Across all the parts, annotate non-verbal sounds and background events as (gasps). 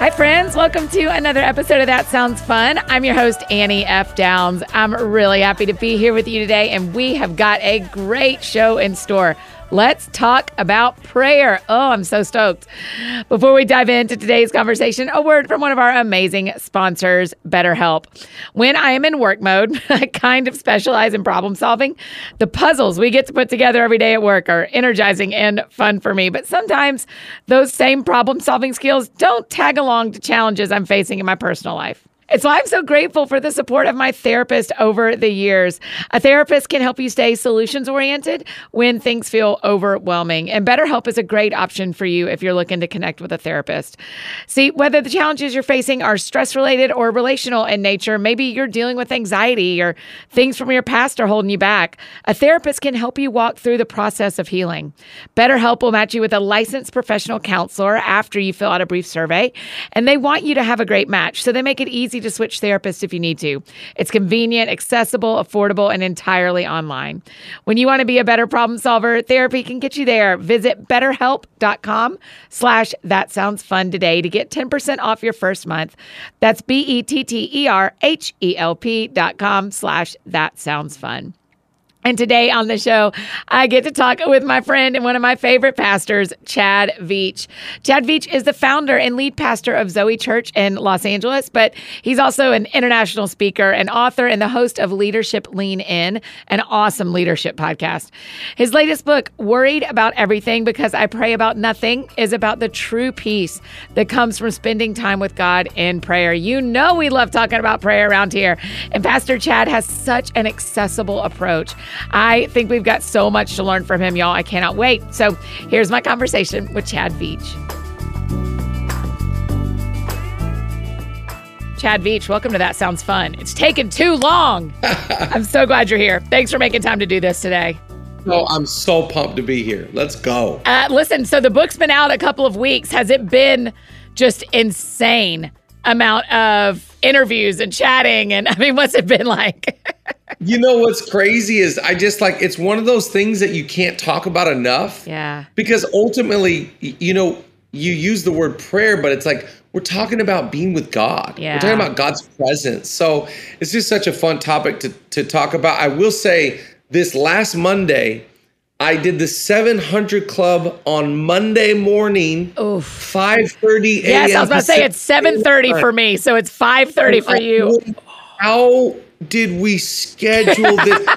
Hi, friends. Welcome to another episode of That Sounds Fun. I'm your host, Annie F. Downs. I'm really happy to be here with you today, and we have got a great show in store. Let's talk about prayer. Oh, I'm so stoked. Before we dive into today's conversation, a word from one of our amazing sponsors, BetterHelp. When I am in work mode, (laughs) I kind of specialize in problem solving. The puzzles we get to put together every day at work are energizing and fun for me, but sometimes those same problem solving skills don't tag along to challenges I'm facing in my personal life. It's why I'm so grateful for the support of my therapist over the years. A therapist can help you stay solutions oriented when things feel overwhelming. And BetterHelp is a great option for you if you're looking to connect with a therapist. See, whether the challenges you're facing are stress related or relational in nature, maybe you're dealing with anxiety or things from your past are holding you back, a therapist can help you walk through the process of healing. BetterHelp will match you with a licensed professional counselor after you fill out a brief survey, and they want you to have a great match. So they make it easy to switch therapists if you need to. It's convenient, accessible, affordable, and entirely online. When you want to be a better problem solver, therapy can get you there. Visit betterhelp.com slash that sounds fun today to get 10% off your first month. That's B-E-T-T-E-R-H-E-L-P dot com slash that sounds fun. And today on the show, I get to talk with my friend and one of my favorite pastors, Chad Veach. Chad Veach is the founder and lead pastor of Zoe Church in Los Angeles, but he's also an international speaker, an author, and the host of Leadership Lean In, an awesome leadership podcast. His latest book, Worried About Everything Because I Pray About Nothing, is about the true peace that comes from spending time with God in prayer. You know, we love talking about prayer around here, and Pastor Chad has such an accessible approach. I think we've got so much to learn from him, y'all. I cannot wait. So here's my conversation with Chad Veach. Chad Veach, welcome to That Sounds Fun. It's taken too long. (laughs) I'm so glad you're here. Thanks for making time to do this today. No, I'm so pumped to be here. Let's go. Uh, listen, so the book's been out a couple of weeks. Has it been just insane amount of interviews and chatting? And (laughs) I mean, what's it been like? (laughs) you know what's crazy is I just like it's one of those things that you can't talk about enough. Yeah. Because ultimately, you know, you use the word prayer, but it's like we're talking about being with God. Yeah. We're talking about God's presence. So it's just such a fun topic to, to talk about. I will say this last Monday, I did the 700 Club on Monday morning, Oof. 5:30 a.m. Yes, I was about to say it's 7:30 for me, so it's 5:30 for you. How did we schedule this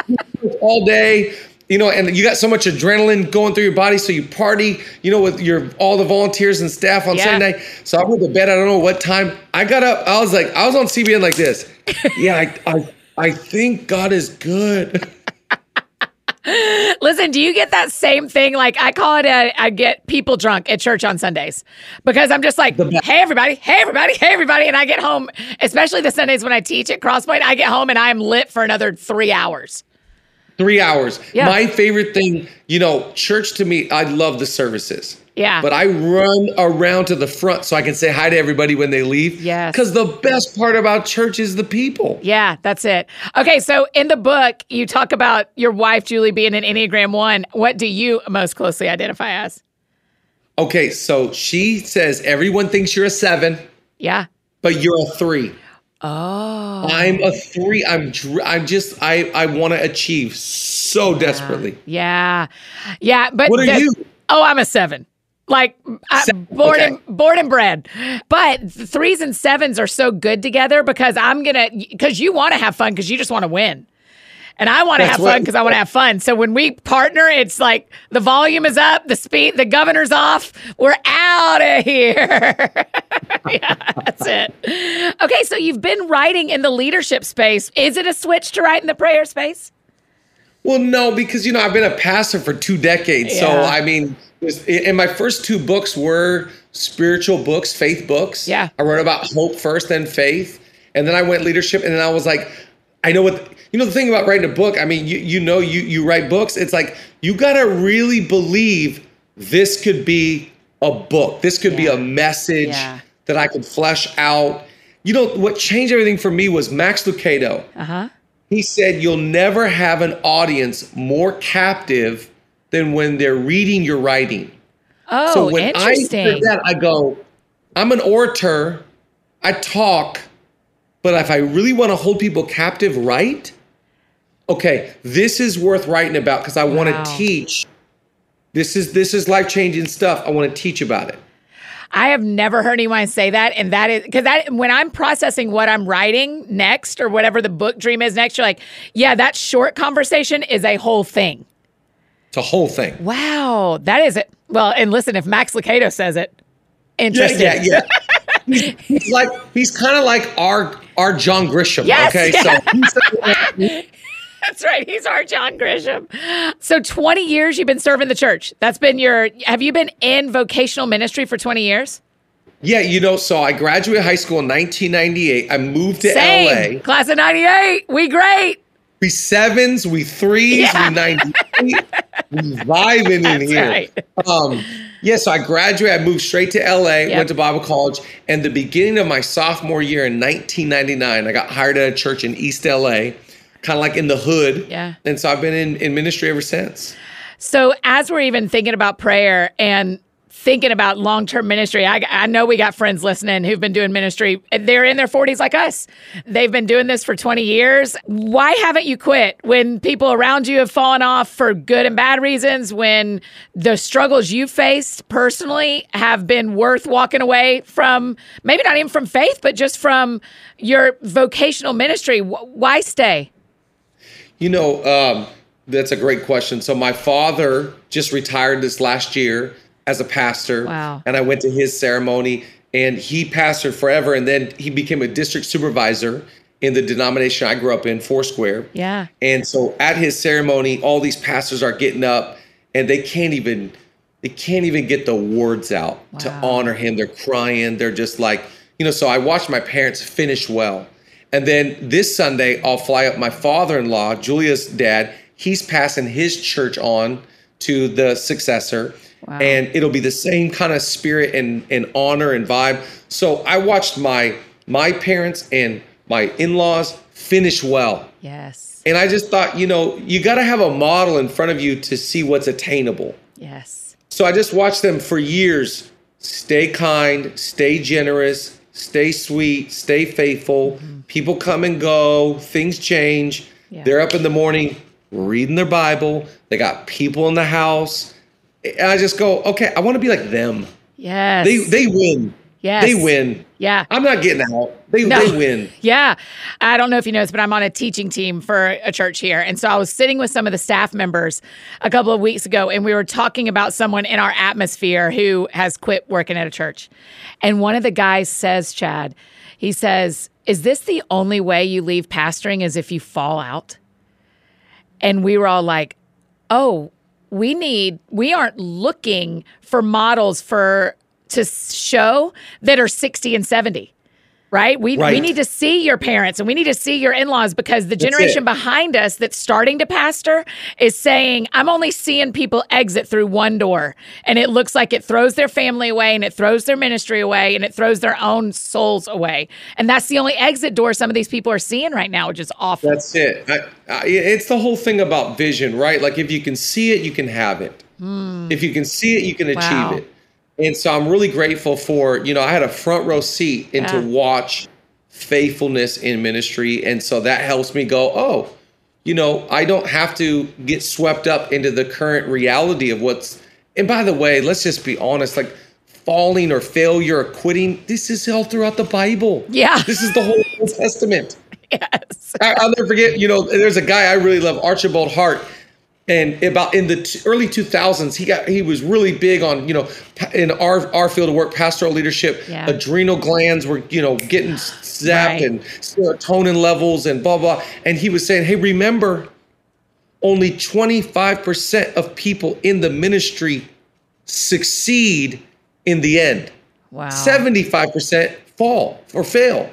(laughs) all day? You know, and you got so much adrenaline going through your body, so you party. You know, with your all the volunteers and staff on Yeah. Sunday. So I went to bed. I don't know what time. I got up. I was like, I was on CBN like this. (laughs) Yeah, I, I, I think God is good. (laughs) Listen, do you get that same thing? Like I call it a, I get people drunk at church on Sundays because I'm just like, hey everybody, hey everybody, hey everybody, and I get home, especially the Sundays when I teach at Crosspoint, I get home and I am lit for another three hours. Three hours. Yeah. My favorite thing, you know, church to me, I love the services. Yeah. But I run around to the front so I can say hi to everybody when they leave. Yes. Because the best part about church is the people. Yeah, that's it. Okay, so in the book, you talk about your wife, Julie, being an Enneagram 1. What do you most closely identify as? Okay, so she says everyone thinks you're a seven, Yeah. but you're a three. Oh. I'm a three. I'm dr- I'm just I I want to achieve so desperately. Yeah. Yeah, but What are the- you? Oh, I'm a 7. Like born okay. and born and bred, but threes and sevens are so good together because I'm gonna because you want to have fun because you just want to win, and I want to have fun because I want to have fun. So when we partner, it's like the volume is up, the speed, the governor's off. We're out of (laughs) here. (laughs) yeah, that's it. Okay, so you've been writing in the leadership space. Is it a switch to write in the prayer space? Well, no, because you know I've been a pastor for two decades. So I mean, and my first two books were spiritual books, faith books. Yeah. I wrote about hope first, then faith, and then I went leadership, and then I was like, I know what you know. The thing about writing a book, I mean, you you know, you you write books. It's like you gotta really believe this could be a book. This could be a message Yeah. that I could flesh out. You know what changed everything for me was Max Lucado. Uh huh. He said, You'll never have an audience more captive than when they're reading your writing. Oh, so when I interesting. hear that, I go, I'm an orator, I talk, but if I really want to hold people captive, right? Okay, this is worth writing about because I want to teach. This is this is life changing stuff. I want to teach about it. I have never heard anyone say that, and that is because that when I'm processing what I'm writing next or whatever the book dream is next, you're like, yeah, that short conversation is a whole thing. It's a whole thing. Wow, that is it. Well, and listen, if Max Lucado says it, interesting. yeah, yeah. (laughs) he's, he's like he's kind of like our our John Grisham. Yes, okay, yeah. so he's (laughs) That's right. He's our John Grisham. So 20 years you've been serving the church. That's been your. Have you been in vocational ministry for 20 years? Yeah, you know, so I graduated high school in 1998. I moved to Same. LA. Class of 98. We great. We sevens, we threes, Yeah. we 98. Vibing in (laughs) here. right. Um, yeah, so I graduated. I moved straight to LA, Yep. went to Bible college, and the beginning of my sophomore year in 1999, I got hired at a church in East LA, kind of like in the hood. Yeah. And so I've been in, in ministry ever since. So as we're even thinking about prayer and thinking about long-term ministry, I, I know we got friends listening who've been doing ministry. They're in their 40s like us. They've been doing this for 20 years. Why haven't you quit when people around you have fallen off for good and bad reasons? When the struggles you faced personally have been worth walking away from? Maybe not even from faith, but just from your vocational ministry. Why stay? You know, um, that's a great question. So my father just retired this last year as a pastor. Wow. And I went to his ceremony and he pastored forever. And then he became a district supervisor in the denomination I grew up in, Foursquare. Yeah. And so at his ceremony, all these pastors are getting up and they can't even they can't even get the words out to honor him. They're crying. They're just like, you know, so I watched my parents finish well. And then this Sunday, I'll fly up my father-in-law, Julie's dad. He's passing his church on to the successor. Wow. And it'll be the same kind of spirit and, and honor and vibe. So I watched my my parents and my in-laws finish well. Yes. And I just thought, you know, you got to have a model in front of you to see what's attainable. Yes. So I just watched them for years stay kind, stay generous, stay sweet, stay faithful. Mm-hmm. People come and go, things change. Yeah. They're up in the morning reading their Bible, they got people in the house. And I just go, okay, I want to be like them. Yes. They they win. Yes. They win. Yeah. I'm not getting out. They No. they win. (laughs) Yeah. I don't know if you noticed, but I'm on a teaching team for a church here. And so I was sitting with some of the staff members a couple of weeks ago, and we were talking about someone in our atmosphere who has quit working at a church. And one of the guys says, Chad, he says, Is this the only way you leave pastoring is if you fall out? And we were all like, Oh, we need, we aren't looking for models for to show that are 60 and 70 right? We, we need to see your parents and we need to see your in laws because the generation behind us that's starting to pastor is saying, I'm only seeing people exit through one door. And it looks like it throws their family away and it throws their ministry away and it throws their own souls away. And that's the only exit door some of these people are seeing right now, which is awful. That's it. I, I, it's the whole thing about vision, right? Like if you can see it, you can have it. Hmm. If you can see it, you can achieve Wow. it. And so I'm really grateful for, you know, I had a front row seat and to watch faithfulness in ministry. And so that helps me go, oh, you know, I don't have to get swept up into the current reality of what's. And by the way, let's just be honest like falling or failure or quitting, this is all throughout the Bible. Yeah. This is the whole Old Testament. (laughs) yes. I, I'll never forget. You know, there's a guy I really love, Archibald Hart, and about in the early 2000s, he got he was really big on you know in our our field of work, pastoral leadership. Yeah. Adrenal glands were you know getting zapped Right. and serotonin levels and blah blah. And he was saying, hey, remember, only 25% of people in the ministry succeed in the end. Wow. 75% fall or fail.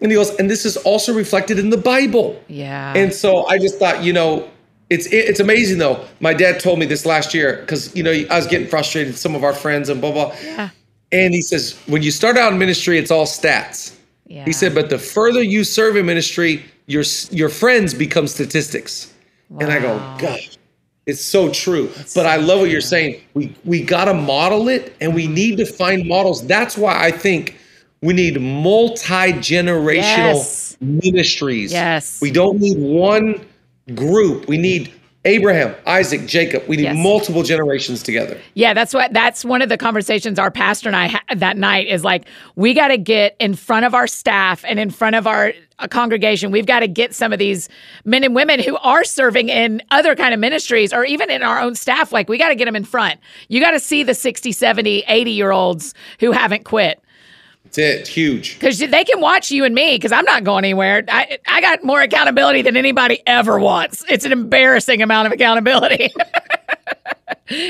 And he goes, and this is also reflected in the Bible. Yeah. And so I just thought, you know, it's it's amazing though. My dad told me this last year because you know I was getting frustrated. Some of our friends and blah blah. yeah. And he says, when you start out in ministry, it's all stats. Yeah. He said, but the further you serve in ministry, your your friends become statistics. And I go, Wow. gosh, it's so true. but I love what you're saying. We we gotta model it, and we need to find models. That's why I think we need multi-generational Yes. ministries. Yes. We don't need one group. We need Abraham, Isaac, Jacob. We need Yes. multiple generations together. Yeah, that's what that's one of the conversations our pastor and I had that night is like we got to get in front of our staff and in front of our uh, congregation. We've got to get some of these men and women who are serving in other kind of ministries or even in our own staff like we got to get them in front. You got to see the 60, 70, 80 year olds who haven't quit. That's it. Huge. Because they can watch you and me because I'm not going anywhere. I, I got more accountability than anybody ever wants. It's an embarrassing amount of accountability. (laughs)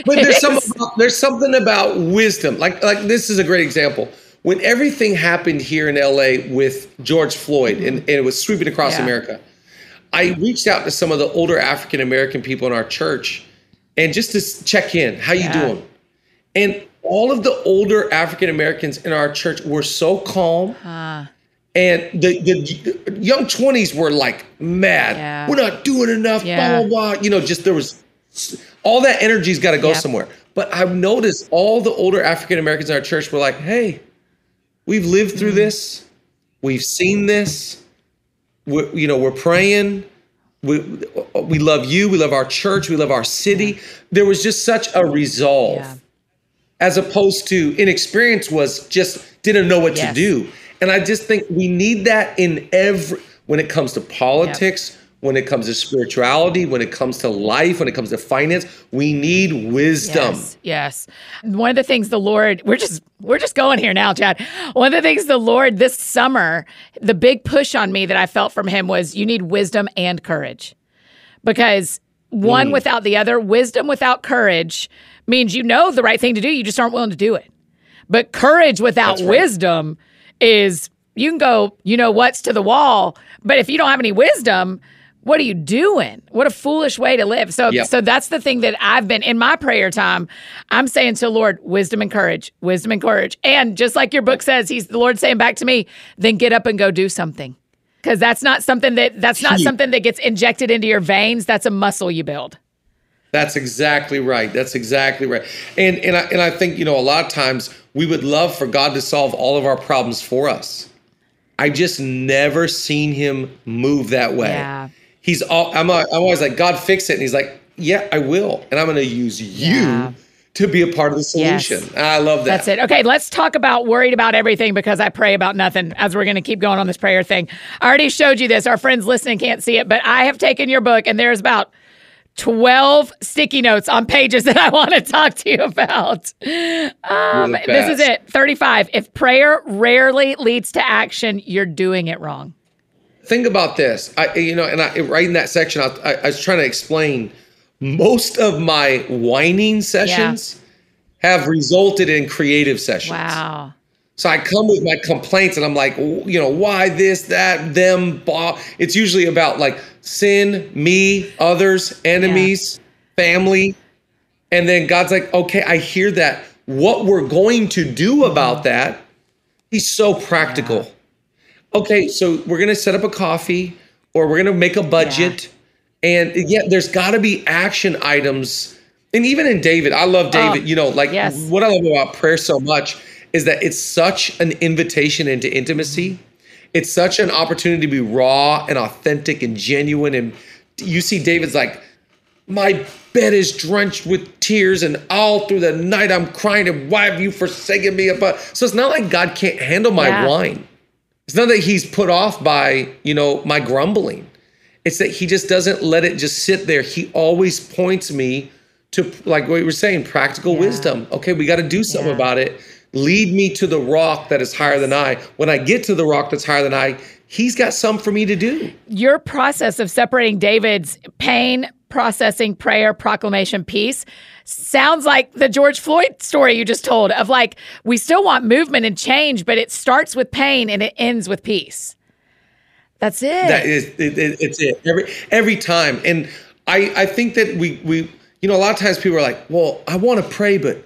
But there's some there's something about wisdom. Like like this is a great example. When everything happened here in LA with George Floyd and, and it was sweeping across Yeah. America, I reached out to some of the older African American people in our church and just to check in, how you Yeah. doing? And all of the older African Americans in our church were so calm. And the, the young 20s were like mad. Yeah. We're not doing enough, Yeah. blah, blah, blah. You know, just there was all that energy's got to go Yep. somewhere. But I've noticed all the older African Americans in our church were like, hey, we've lived through mm. this, we've seen this, we you know, we're praying. We, we love you. We love our church. We love our city. There was just such a resolve Yeah. As opposed to inexperience was just didn't know what Yes. to do. And I just think we need that in every when it comes to politics, when it comes to spirituality, when it comes to life, when it comes to finance, we need wisdom. Yes, yes. One of the things the Lord, we're just we're just going here now, Chad. One of the things the Lord this summer, the big push on me that I felt from him was you need wisdom and courage. Because one Mm. without the other, wisdom without courage means you know the right thing to do, you just aren't willing to do it. But courage without right. wisdom is you can go, you know what's to the wall, but if you don't have any wisdom, what are you doing? What a foolish way to live. So Yep. so that's the thing that I've been in my prayer time. I'm saying to the Lord, wisdom and courage, wisdom and courage. And just like your book says, he's the Lord saying back to me, then get up and go do something. Cuz that's not something that that's not something that gets injected into your veins, that's a muscle you build. That's exactly right. That's exactly right. And and I and I think, you know, a lot of times we would love for God to solve all of our problems for us. I just never seen him move that way. Yeah. He's all I'm, I'm always like, God fix it. And he's like, Yeah, I will. And I'm gonna use you Yeah. to be a part of the solution. And I love that. That's it. Okay, let's talk about worried about everything because I pray about nothing as we're going to keep going on this prayer thing. I already showed you this. Our friends listening can't see it, but I have taken your book and there's about 12 sticky notes on pages that I want to talk to you about. Um, this is it 35. If prayer rarely leads to action, you're doing it wrong. think about this. I, you know, and I, right in that section, I, I, I was trying to explain. Most of my whining sessions have resulted in creative sessions. Wow. So I come with my complaints and I'm like, you know, why this, that, them, blah. It's usually about like sin, me, others, enemies, yeah. family. And then God's like, okay, I hear that. What we're going to do about mm-hmm. that, He's so practical. Yeah. Okay, so we're going to set up a coffee or we're going to make a budget. Yeah. And yet there's got to be action items. And even in David, I love David. Oh, you know, like yes. what I love about prayer so much is that it's such an invitation into intimacy. It's such an opportunity to be raw and authentic and genuine. And you see David's like, my bed is drenched with tears, and all through the night I'm crying, and why have you forsaken me? But so it's not like God can't handle my yeah. whine. It's not that he's put off by, you know, my grumbling. It's that he just doesn't let it just sit there. He always points me to like what you were saying, practical yeah. wisdom. Okay, we got to do something yeah. about it lead me to the rock that is higher than I. When I get to the rock that's higher than I, he's got some for me to do. Your process of separating David's pain, processing, prayer, proclamation, peace sounds like the George Floyd story you just told of like, we still want movement and change, but it starts with pain and it ends with peace. That's it. That is, it, it, it's it every every time, and I I think that we we you know a lot of times people are like, well, I want to pray, but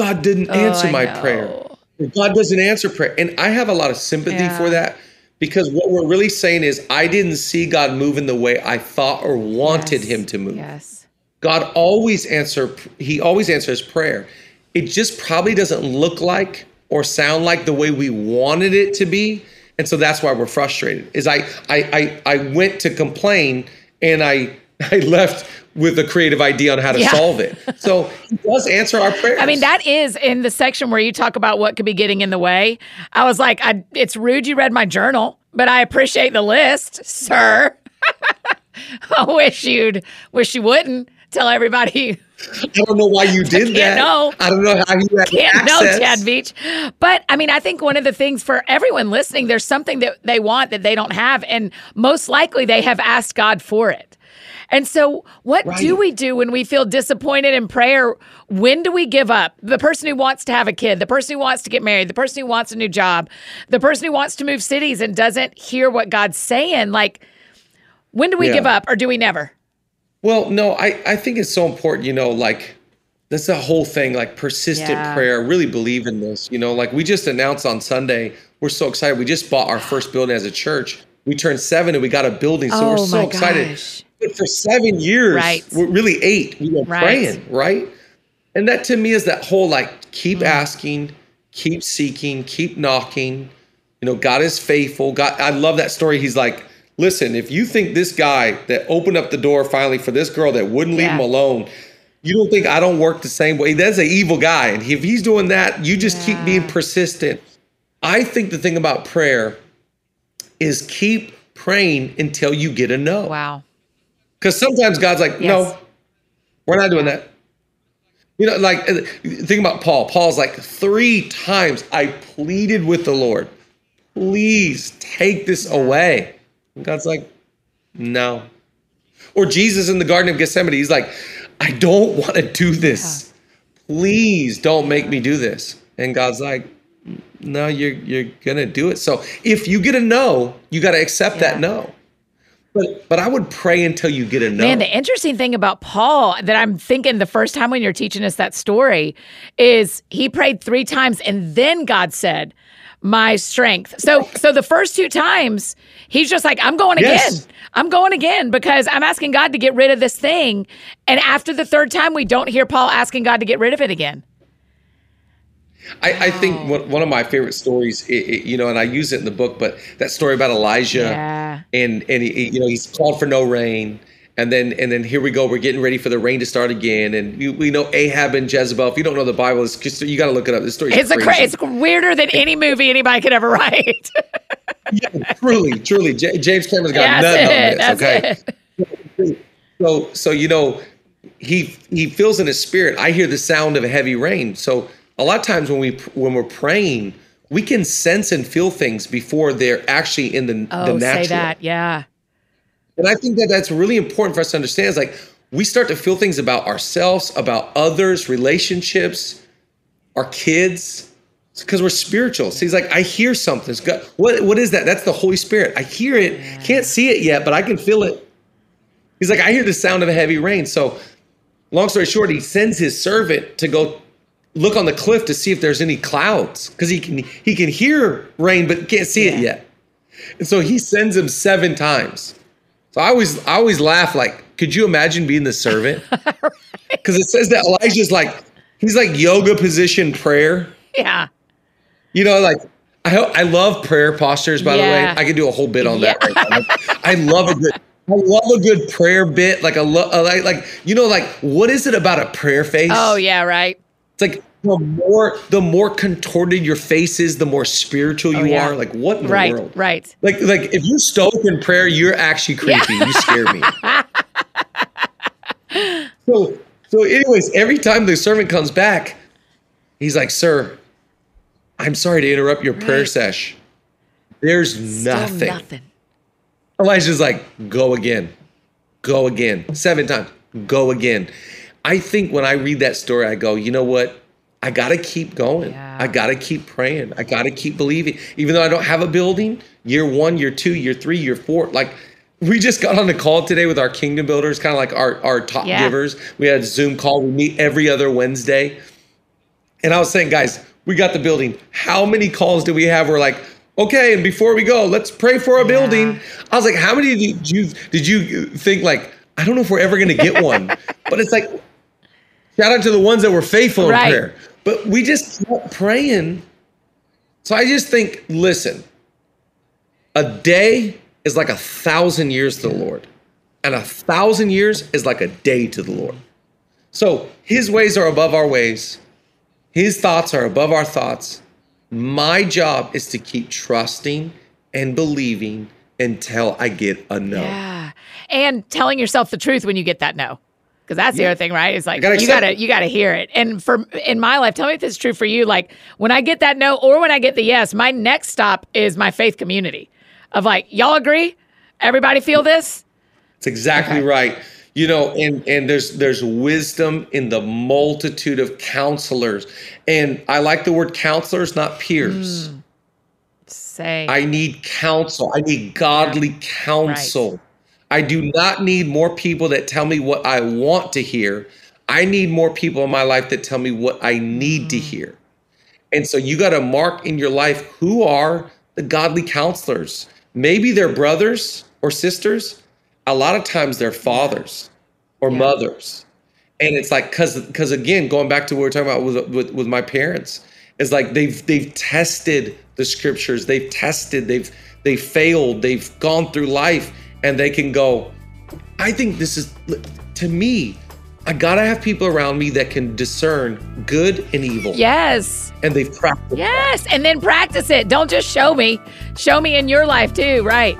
God didn't oh, answer my prayer. God doesn't answer prayer. And I have a lot of sympathy yeah. for that because what we're really saying is I didn't see God move in the way I thought or wanted yes. him to move. Yes. God always answer he always answers prayer. It just probably doesn't look like or sound like the way we wanted it to be. And so that's why we're frustrated. Is I I I, I went to complain and I (laughs) I left with a creative idea on how to yeah. solve it. So he does answer our prayers. I mean, that is in the section where you talk about what could be getting in the way. I was like, I, it's rude you read my journal, but I appreciate the list, sir. (laughs) I wish you'd wish you wouldn't tell everybody. (laughs) I don't know why you did that. Know. I don't know how you had can't access. know Chad Veach. But I mean, I think one of the things for everyone listening, there's something that they want that they don't have, and most likely they have asked God for it. And so, what right. do we do when we feel disappointed in prayer? When do we give up? The person who wants to have a kid, the person who wants to get married, the person who wants a new job, the person who wants to move cities and doesn't hear what God's saying. Like, when do we yeah. give up or do we never? Well, no, I, I think it's so important, you know, like that's the whole thing, like persistent yeah. prayer. really believe in this. You know, like we just announced on Sunday, we're so excited. We just bought our first building as a church. We turned seven and we got a building. So oh, we're so excited. Gosh. But for seven years, right. really eight, we were right. praying, right? And that to me is that whole like keep mm. asking, keep seeking, keep knocking. You know, God is faithful. God, I love that story. He's like, listen, if you think this guy that opened up the door finally for this girl that wouldn't leave yeah. him alone, you don't think I don't work the same way? That's an evil guy. And if he's doing that, you just yeah. keep being persistent. I think the thing about prayer is keep praying until you get a no. Wow. Because sometimes God's like, yes. no, we're not doing that. You know, like uh, think about Paul. Paul's like three times I pleaded with the Lord, please take this away. And God's like, no. Or Jesus in the Garden of Gethsemane, he's like, I don't want to do this. Please don't make me do this. And God's like, no, you're you're gonna do it. So if you get a no, you got to accept yeah. that no. But but I would pray until you get a no. Man, the interesting thing about Paul that I'm thinking the first time when you're teaching us that story is he prayed three times and then God said, "My strength." So so the first two times he's just like, "I'm going yes. again. I'm going again because I'm asking God to get rid of this thing." And after the third time, we don't hear Paul asking God to get rid of it again. I, I, think oh. one, of my favorite stories, it, it, you know, and I use it in the book, but that story about Elijah, yeah. and and he, you know he's called for no rain, and then and then here we go, we're getting ready for the rain to start again, and we, we know Ahab and Jezebel. If you don't know the Bible, it's just you got to look it up. This story, it's crazy. a it's weirder than any movie anybody could ever write. (laughs) yeah, truly, truly, J- James Cameron's got nothing on this. okay, so so you know he he feels in his spirit. I hear the sound of a heavy rain, so a lot of times when we when we're praying, we can sense and feel things before they're actually in the, oh, the natural. say that, yeah. And I think that that's really important for us to understand. Is like we start to feel things about ourselves, about others, relationships, our kids, because we're spiritual. So he's like, I hear something. God, what, what is that? That's the Holy Spirit. I hear it. Yeah. Can't see it yet, but I can feel it. He's like, I hear the sound of a heavy rain. So, long story short, he sends his servant to go look on the cliff to see if there's any clouds because he can he can hear rain but can't see yeah. it yet. And so he sends him seven times. So I always I always laugh like, could you imagine being the servant? Because (laughs) right. it says that Elijah's like he's like yoga position prayer. Yeah. You know, like I hope I love prayer postures. By yeah. the way, I could do a whole bit on yeah. that. Right I love a good. I love a good prayer bit. Like a lo- like like you know like what is it about a prayer face? Oh yeah, right. It's like the more the more contorted your face is, the more spiritual oh, you oh, yeah. are. Like what in the right, world? Right. Like like if you're stoic in prayer, you're actually creepy. Yeah. You scare me. (laughs) so so anyways, every time the servant comes back, he's like, "Sir, I'm sorry to interrupt your right. prayer sesh. There's Still nothing. nothing. Elijah's like, go again, go again, seven times, go again. I think when I read that story, I go, you know what? I got to keep going. Yeah. I got to keep praying. I got to keep believing. Even though I don't have a building, year one, year two, year three, year four, like we just got on the call today with our kingdom builders, kind of like our, our top yeah. givers. We had a Zoom call. We meet every other Wednesday. And I was saying, guys, we got the building. How many calls do we have? We're like, okay, and before we go, let's pray for a yeah. building. I was like, how many did you did you think like? I don't know if we're ever going to get one, (laughs) but it's like shout out to the ones that were faithful right. in prayer. But we just kept praying. So I just think, listen, a day is like a thousand years to the Lord, and a thousand years is like a day to the Lord. So His ways are above our ways. His thoughts are above our thoughts. My job is to keep trusting and believing until I get a no. Yeah. And telling yourself the truth when you get that no. Because that's yeah. the other thing, right? It's like gotta you gotta it. you gotta hear it. And for in my life, tell me if this is true for you. Like when I get that no or when I get the yes, my next stop is my faith community. Of like, y'all agree? Everybody feel this? It's exactly okay. right you know and and there's there's wisdom in the multitude of counselors and i like the word counselors not peers mm. say i need counsel i need godly yeah. counsel right. I do not need more people that tell me what i want to hear i need more people in my life that tell me what i need mm. to hear and so you got to mark in your life who are the godly counselors maybe they're brothers or sisters a lot of times they're fathers or yeah. mothers. And it's like cause because again, going back to what we are talking about with, with with my parents, it's like they've they've tested the scriptures, they've tested, they've they failed, they've gone through life, and they can go, I think this is to me, I gotta have people around me that can discern good and evil. Yes. And they've practiced. Yes. That. And then practice it. Don't just show me. Show me in your life too, right?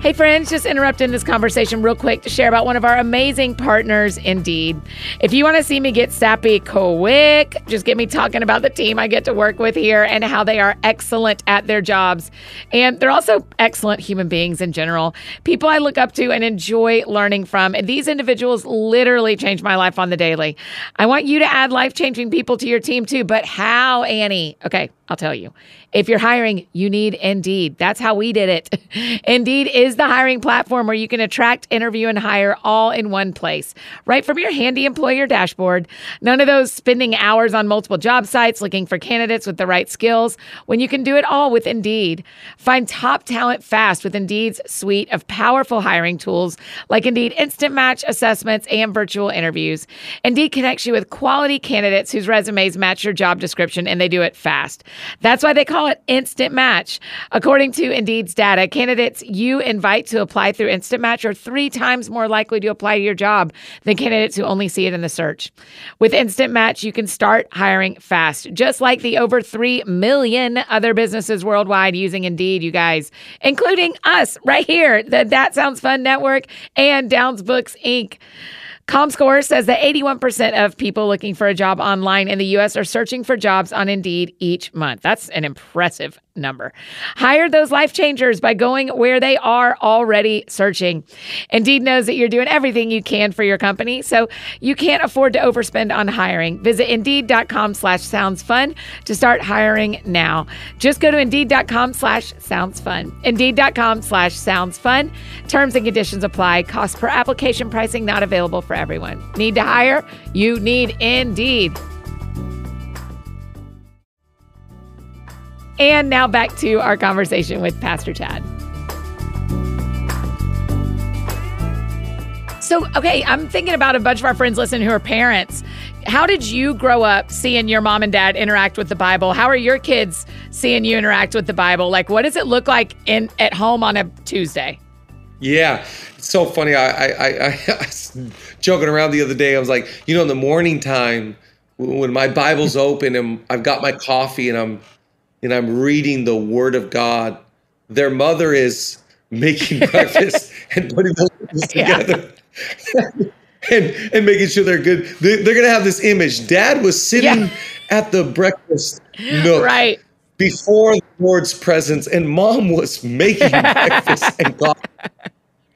Hey, friends, just interrupting this conversation real quick to share about one of our amazing partners, Indeed. If you want to see me get sappy quick, just get me talking about the team I get to work with here and how they are excellent at their jobs. And they're also excellent human beings in general, people I look up to and enjoy learning from. And these individuals literally change my life on the daily. I want you to add life changing people to your team too, but how, Annie? Okay, I'll tell you. If you're hiring, you need Indeed. That's how we did it. (laughs) Indeed is the hiring platform where you can attract, interview, and hire all in one place, right from your handy employer dashboard. None of those spending hours on multiple job sites looking for candidates with the right skills when you can do it all with Indeed. Find top talent fast with Indeed's suite of powerful hiring tools like Indeed Instant Match assessments and virtual interviews. Indeed connects you with quality candidates whose resumes match your job description and they do it fast. That's why they call it Instant Match. According to Indeed's data, candidates you invite to apply through Instant Match are three times more likely to apply to your job than candidates who only see it in the search. With Instant Match, you can start hiring fast, just like the over 3 million other businesses worldwide using Indeed, you guys, including us right here, the That Sounds Fun Network and Downs Books Inc. ComScore says that 81% of people looking for a job online in the US are searching for jobs on Indeed each month. That's an impressive number. Hire those life changers by going where they are already searching. Indeed knows that you're doing everything you can for your company, so you can't afford to overspend on hiring. Visit indeed.com slash sounds fun to start hiring now. Just go to indeed.com slash sounds fun. Indeed.com slash sounds fun. Terms and conditions apply. Cost per application pricing not available for everyone. Need to hire? You need Indeed. And now back to our conversation with Pastor Chad. So, okay, I'm thinking about a bunch of our friends listening who are parents. How did you grow up seeing your mom and dad interact with the Bible? How are your kids seeing you interact with the Bible? Like, what does it look like in at home on a Tuesday? Yeah, it's so funny. I, I, I, I (laughs) was joking around the other day. I was like, you know, in the morning time when my Bible's (laughs) open and I've got my coffee and I'm and I'm reading the Word of God, their mother is making (laughs) breakfast and putting those together. (laughs) and and making sure they're good. They're, they're, gonna have this image. Dad was sitting yeah. at the breakfast nook, right before the Lord's presence, and Mom was making (laughs) breakfast and God.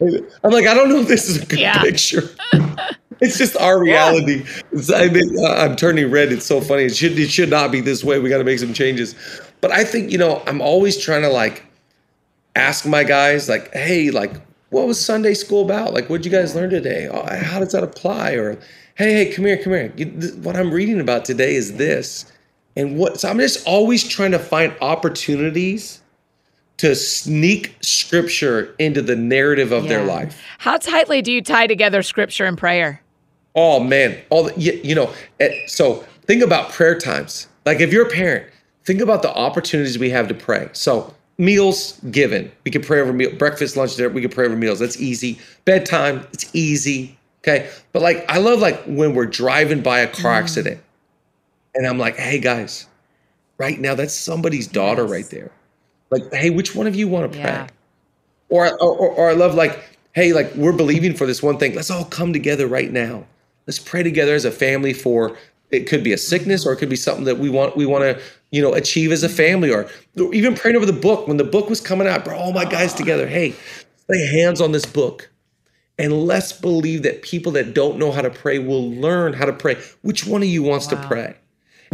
I'm like, I don't know if this is a good yeah. picture. it's just our reality. Yeah. I mean, uh, I'm turning red. It's so funny. It should it should not be this way. We got to make some changes. But I think you know, I'm always trying to like ask my guys, like, hey, like, what was Sunday school about? Like, what'd you guys learn today? Oh, how does that apply? Or, hey, hey, come here, come here. What I'm reading about today is this. And what, so I'm just always trying to find opportunities to sneak scripture into the narrative of yeah. their life. How tightly do you tie together scripture and prayer? Oh man, all the, you, you know, eh, so think about prayer times. Like if you're a parent, think about the opportunities we have to pray. So meals given. We can pray over meal, breakfast, lunch, dinner. We can pray over meals. That's easy. Bedtime, it's easy. Okay. But like, I love like when we're driving by a car mm. accident and I'm like, hey guys, right now, that's somebody's daughter yes. right there. Like, hey, which one of you want to pray? Yeah. Or, or, or I love like, hey, like we're believing for this one thing. Let's all come together right now. Let's pray together as a family for it could be a sickness or it could be something that we want we want to you know achieve as a family or even praying over the book. When the book was coming out brought all my guys together hey lay hands on this book. And let's believe that people that don't know how to pray will learn how to pray. Which one of you wants wow. to pray?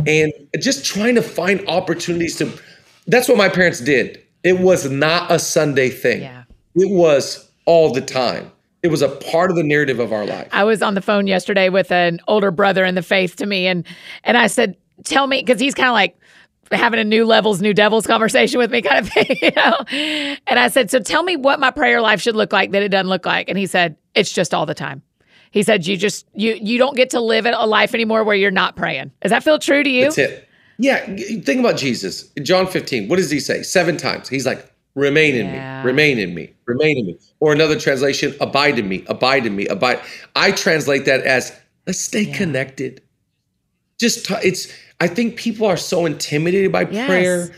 And just trying to find opportunities to that's what my parents did. It was not a sunday thing. Yeah. it was all the time it was a part of the narrative of our life. I was on the phone yesterday with an older brother in the faith to me, and and I said, "Tell me," because he's kind of like having a new levels, new devils conversation with me, kind of (laughs) thing, you know. And I said, "So tell me what my prayer life should look like that it doesn't look like." And he said, "It's just all the time." He said, "You just you you don't get to live a life anymore where you're not praying." Does that feel true to you? That's it. Yeah. Think about Jesus. In John 15, what does he say? Seven times. He's like, remain in yeah. me, remain in me, remain in me. Or another translation, abide in me, abide in me, abide. I translate that as let's stay yeah. connected. Just t- it's I think people are so intimidated by yes. prayer.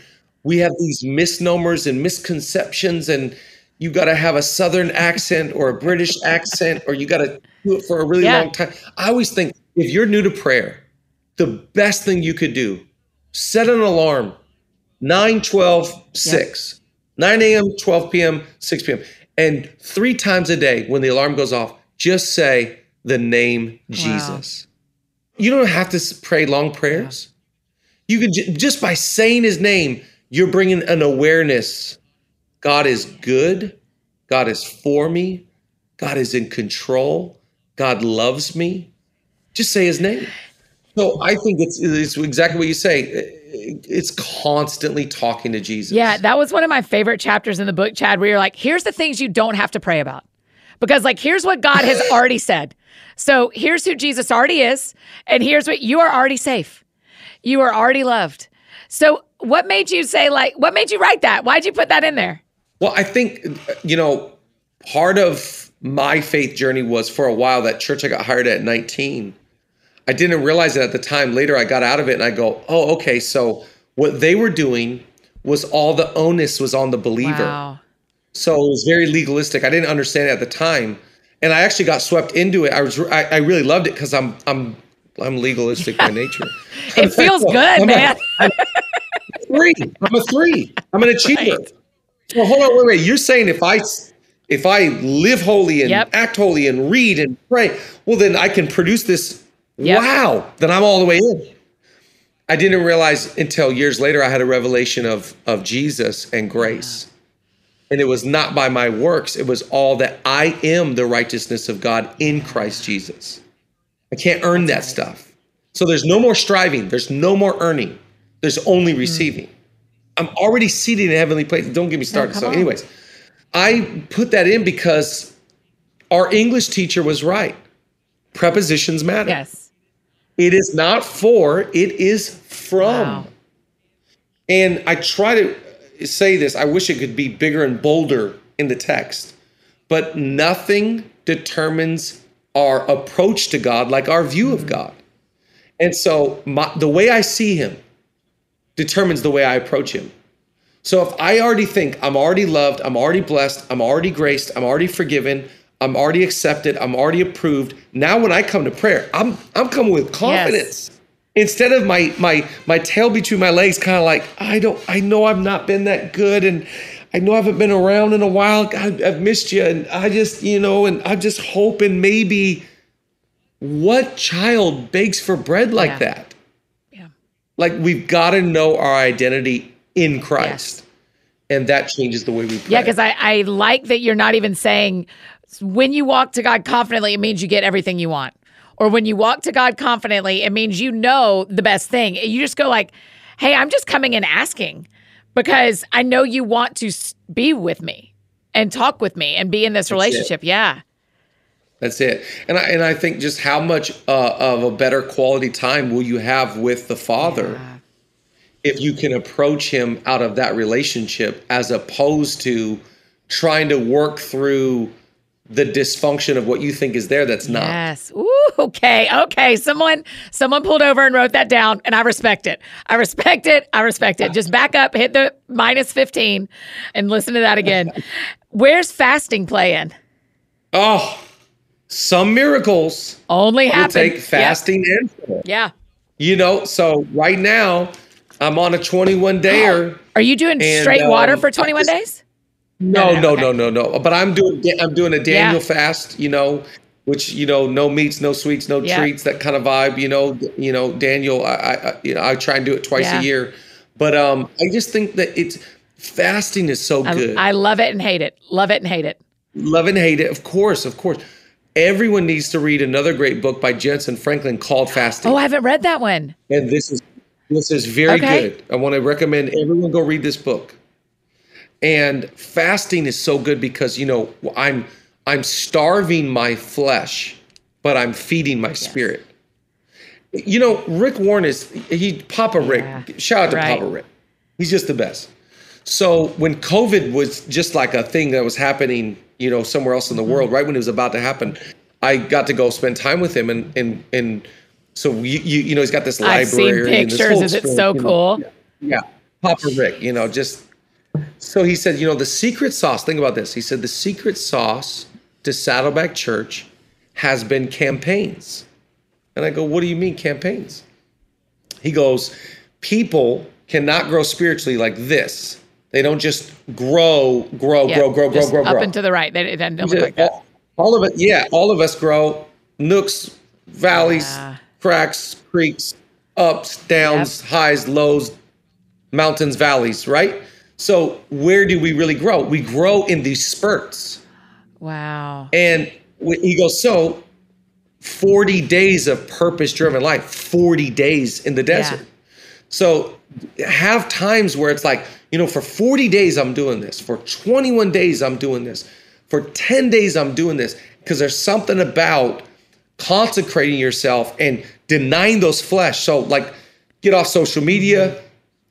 We have these misnomers and misconceptions and you got to have a southern accent or a British accent or you got to do it for a really yeah. long time. I always think if you're new to prayer, the best thing you could do, set an alarm 9 12 6 9 a.m., 12 p.m., 6 p.m. And three times a day when the alarm goes off, just say the name Jesus. Wow. You don't have to pray long prayers. You can j- just by saying his name, you're bringing an awareness. God is good. God is for me. God is in control. God loves me. Just say his name. So I think it's, it's exactly what you say it's constantly talking to Jesus. Yeah, that was one of my favorite chapters in the book, Chad, where you're like, here's the things you don't have to pray about. Because, like, here's what God has (laughs) already said. So here's who Jesus already is, and here's what you are already safe. You are already loved. So, what made you say, like, what made you write that? Why'd you put that in there? Well, I think, you know, part of my faith journey was for a while that church I got hired at 19 I didn't realize it at the time. Later, I got out of it and I go, oh, okay. So what they were doing was all the onus was on the believer. Wow. So it was very legalistic. I didn't understand it at the time, and I actually got swept into it. I was I, I really loved it because I'm I'm I'm legalistic by nature. (laughs) it feels (laughs) good, I'm man. (laughs) A, three. I'm a three. I'm an achiever. Right. So hold on, wait, wait. You're saying if I if I live holy and yep. act holy and read and pray, well, then I can produce this. Yep. Wow, then I'm all the way in. I didn't realize until years later I had a revelation of of Jesus and grace. And it was not by my works, it was all that I am the righteousness of God in Christ Jesus. I can't earn that stuff. So there's no more striving, there's no more earning, there's only hmm. receiving. Mm. I'm already seated in heavenly places. Don't get me started. so, anyways, I put that in because our English teacher was right. Prepositions matter. Yes. It is not for, it is from. Wow. And I try to say this. I wish it could be bigger and bolder in the text, but nothing determines our approach to God like our view of hmm. God. And so my, the way I see him determines the way I approach him. So if I already think I'm already loved, I'm already blessed, I'm already graced, I'm already forgiven, I'm already accepted, I'm already approved. Now when I come to prayer, I'm I'm coming with confidence. Yes. Instead of my my my tail between my legs, kind of like I don't I know I've not been that good and I know I haven't been around in a while. God, I've missed you, and I just you know, and I'm just hoping maybe. What child begs for bread like yeah. that? Yeah. Like we've got to know our identity in Christ. Yes. And that changes the way we pray. Yeah, because I, I like that you're not even saying when you walk to God confidently, it means you get everything you want. Or when you walk to God confidently, it means you know the best thing. You just go like, hey, I'm just coming and asking because I know you want to be with me and talk with me and be in this That's relationship. It. Yeah. That's it. And I, and I think just how much uh, of a better quality time will you have with the Father yeah. if you can approach Him out of that relationship as opposed to trying to work through the dysfunction of what you think is there that's not. Yes. Ooh, okay. Okay. Someone someone pulled over and wrote that down and I respect it. I respect it. I respect it. Just back up, hit the minus 15 and listen to that again. (laughs) Where's fasting playing? Oh, some miracles only happen. Take fasting yep. and prayer. Yeah. You know, so right now I'm on a 21 dayer. (gasps) Are you doing and, straight water um, for 21 just, days? No, no, no, no, no, no. But I'm doing I'm doing a Daniel yeah. fast, you know, which you know, no meats, no sweets, no yeah. treats, that kind of vibe. You know, you know, Daniel. I, I you know, I try and do it twice yeah. a year, but um, I just think that it's fasting is so good. I, I love it and hate it. Love it and hate it. Love and hate it. Of course, of course. Everyone needs to read another great book by Jentezen Franklin called Fasting. Oh, I haven't read that one. And this is this is very okay. good. I want to recommend everyone go read this book. And fasting is so good because you know I'm I'm starving my flesh, but I'm feeding my yes. spirit. You know, Rick Warren is he Papa Rick. Yeah. Shout out to right. Papa Rick. He's just the best. So when COVID was just like a thing that was happening, you know, somewhere else in the mm-hmm. world, right when it was about to happen, I got to go spend time with him and and and so you you, you know he's got this library. I've seen pictures. Is it so cool? Know, yeah, yeah, Papa Rick. You know, just so he said, you know, the secret sauce, think about this. He said, the secret sauce to Saddleback Church has been campaigns. And I go, what do you mean campaigns? He goes, people cannot grow spiritually like this. They don't just grow, grow, yeah, grow, grow, grow, grow, up grow. and to the right. They, don't look like that. All, all, of it, yeah, all of us grow nooks, valleys, yeah. cracks, creeks, ups, downs, yep. highs, lows, mountains, valleys, right? So where do we really grow? We grow in these spurts. Wow. And he goes, so 40 days of purpose driven life, 40 days in the desert. Yeah. So have times where it's like, you know, for 40 days I'm doing this, for 21 days I'm doing this, for 10 days I'm doing this, because there's something about consecrating yourself and denying those flesh. So, like, get off social media, mm-hmm.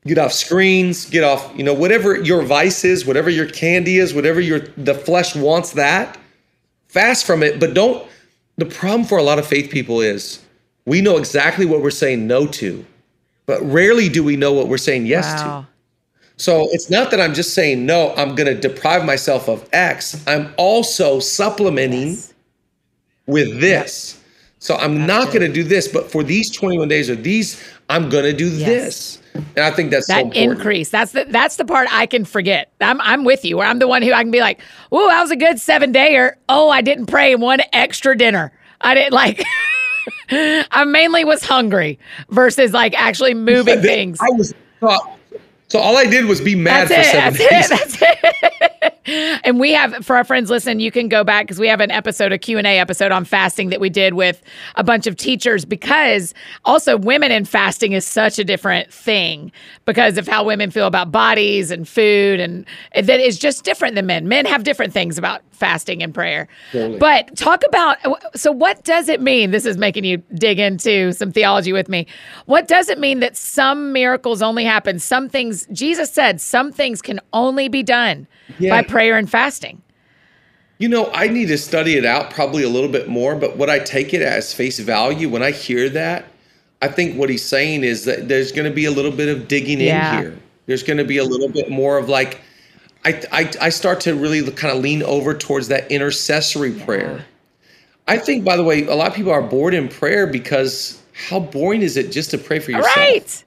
Get off screens, get off, you know, whatever your vice is, whatever your candy is, whatever your the flesh wants that, fast from it, but don't the problem for a lot of faith people is we know exactly what we're saying no to, but rarely do we know what we're saying yes wow. to. So it's not that I'm just saying no, I'm going to deprive myself of X. I'm also supplementing yes. with this. So I'm That's not going to do this, but for these 21 days or these, I'm going to do yes. this. And I think that's that so increase. That's the that's the part I can forget. I'm I'm with you. Where I'm the one who I can be like, "Oh, that was a good seven dayer." Oh, I didn't pray one extra dinner. I didn't like. (laughs) I mainly was hungry versus like actually (laughs) moving things. I was so all I did was be mad that's for it, seven that's days. It, that's it. (laughs) (laughs) and we have for our friends listen, you can go back because we have an episode, a Q&A episode on fasting that we did with a bunch of teachers because also women in fasting is such a different thing because of how women feel about bodies and food and that is just different than men. Men have different things about fasting and prayer. Totally. But talk about uh, so what does it mean? This is making you dig into some theology with me. What does it mean that some miracles only happen? Some things Jesus said some things can only be done yeah. By prayer and fasting. You know, I need to study it out probably a little bit more, but what I take it as face value when I hear that, I think what he's saying is that there's going to be a little bit of digging yeah. in here. There's going to be a little bit more of like I, I, I start to really kind of lean over towards that intercessory prayer. I think, by the way, a lot of people are bored in prayer because how boring is it just to pray for yourself? Right.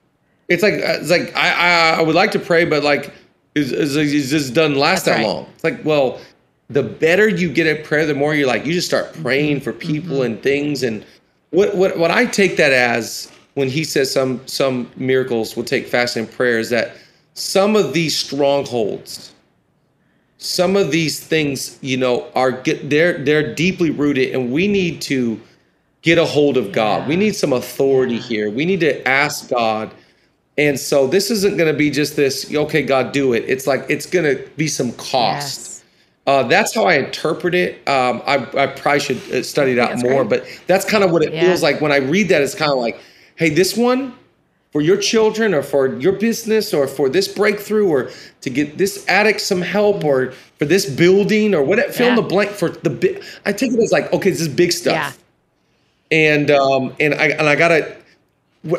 It's like it's like I I, I would like to pray, but like is is, is this doesn't last That's that right. long? It's like well, the better you get at prayer, the more you're like you just start praying for people mm-hmm. and things. And what what what I take that as when he says some some miracles will take fasting and prayer is that some of these strongholds some of these things, you know, are get they're they're deeply rooted, and we need to get a hold of God. We need some authority here. We need to ask God. And so this isn't going to be just this, okay, God, do it. It's like it's going to be some cost. Yes. Uh, that's how I interpret it. Um, I, I, probably should uh, study it out more, great. but that's kind of what it yeah. feels like when I read that. It's kind of like, hey, this one, for your children or for your business or for this breakthrough or to get this addict some help or for this building or whatever fill in the blank for the big I take it as like okay this is big stuff yeah. and um and I and I gotta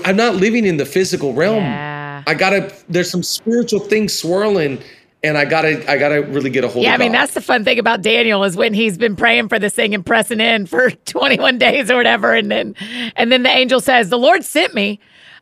I'm not living in the physical realm yeah. I gotta there's some spiritual things swirling and I gotta I gotta really get a hold of it. yeah, I mean God. that's the fun thing about Daniel is when he's been praying for this thing and pressing in for (laughs) 21 days or whatever and then and then the angel says the Lord sent me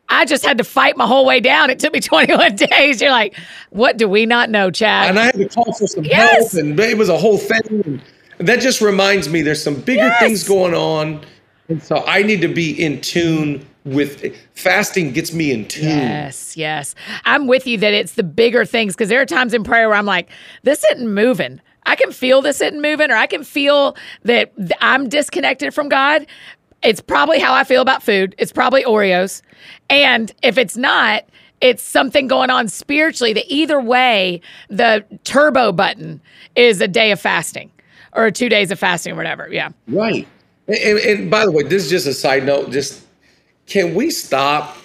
I just had to fight my whole way down. It took me (laughs) 21 (laughs) days. You're like, what do we not know, Chad? And I had to call for some yes. help, and it was a whole thing. And that just reminds me there's some bigger yes. things going on. And so I need to be in tune with fasting gets me in tune. Yes, yes. I'm with you that it's the bigger things because there are times in prayer where I'm like, this isn't moving. I can feel this isn't moving, or I can feel that I'm disconnected from God. It's probably how I feel about food. It's probably Oreos. And if it's not, it's something going on spiritually that either way, the turbo button is a day of fasting or two days of fasting or whatever. Yeah. Right. And, and by the way, this is just a side note. Just can we stop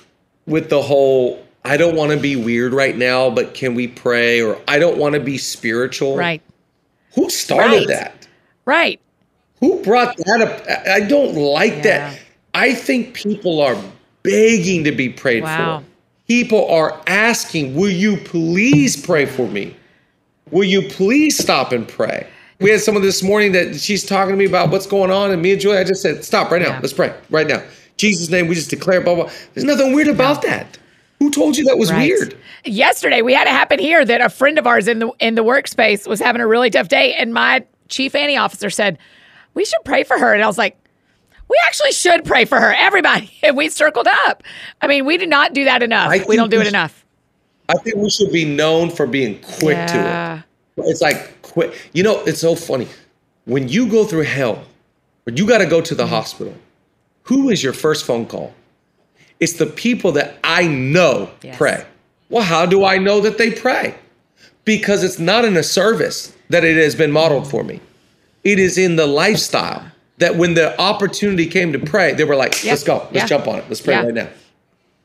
with the whole I don't want to be weird right now, but can we pray? Or I don't want to be spiritual. Right. Who started right. that? Right. Who brought that up? I don't like yeah. that. I think people are begging to be prayed wow. for. People are asking, Will you please pray for me? Will you please stop and pray? We had someone this morning that she's talking to me about what's going on, and me and Julie, I just said, Stop right now. Yeah. Let's pray right now. Jesus' name, we just declare, blah, blah. There's nothing weird about that. Who told you that was right. weird? Yesterday, we had it happen here that a friend of ours in the in the workspace was having a really tough day, and my chief Annie officer said, we should pray for her. And I was like, we actually should pray for her, everybody. (laughs) And we circled up. I mean, we do not do that enough. We don't do it enough. I think we should be known for being quick yeah. to it. It's like quick. You know, it's so funny. When you go through hell, when you got to go to the mm-hmm. hospital, who is your first phone call? It's the people that I know yes. pray. Well, how do I know that they pray? Because it's not in a service that it has been modeled for me. It is in the lifestyle that when the opportunity came to pray, they were like, let's go. Let's yeah. jump on it. Let's pray yeah. right now.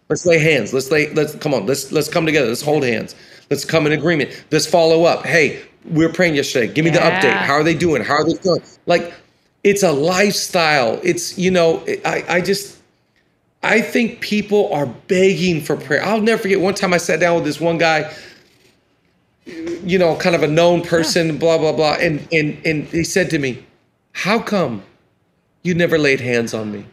Let's lay hands. Let's lay, let's come on. Let's let's come together. Let's hold hands. Let's come in agreement. Let's follow up. Hey, we were praying yesterday. Give me the update. How are they doing? How are they feeling? Like it's a lifestyle. It's, you know, I, I just I think people are begging for prayer. I'll never forget one time I sat down with this one guy you know, kind of a known person, yeah. blah blah blah, and and and he said to me, "How come you never laid hands on me?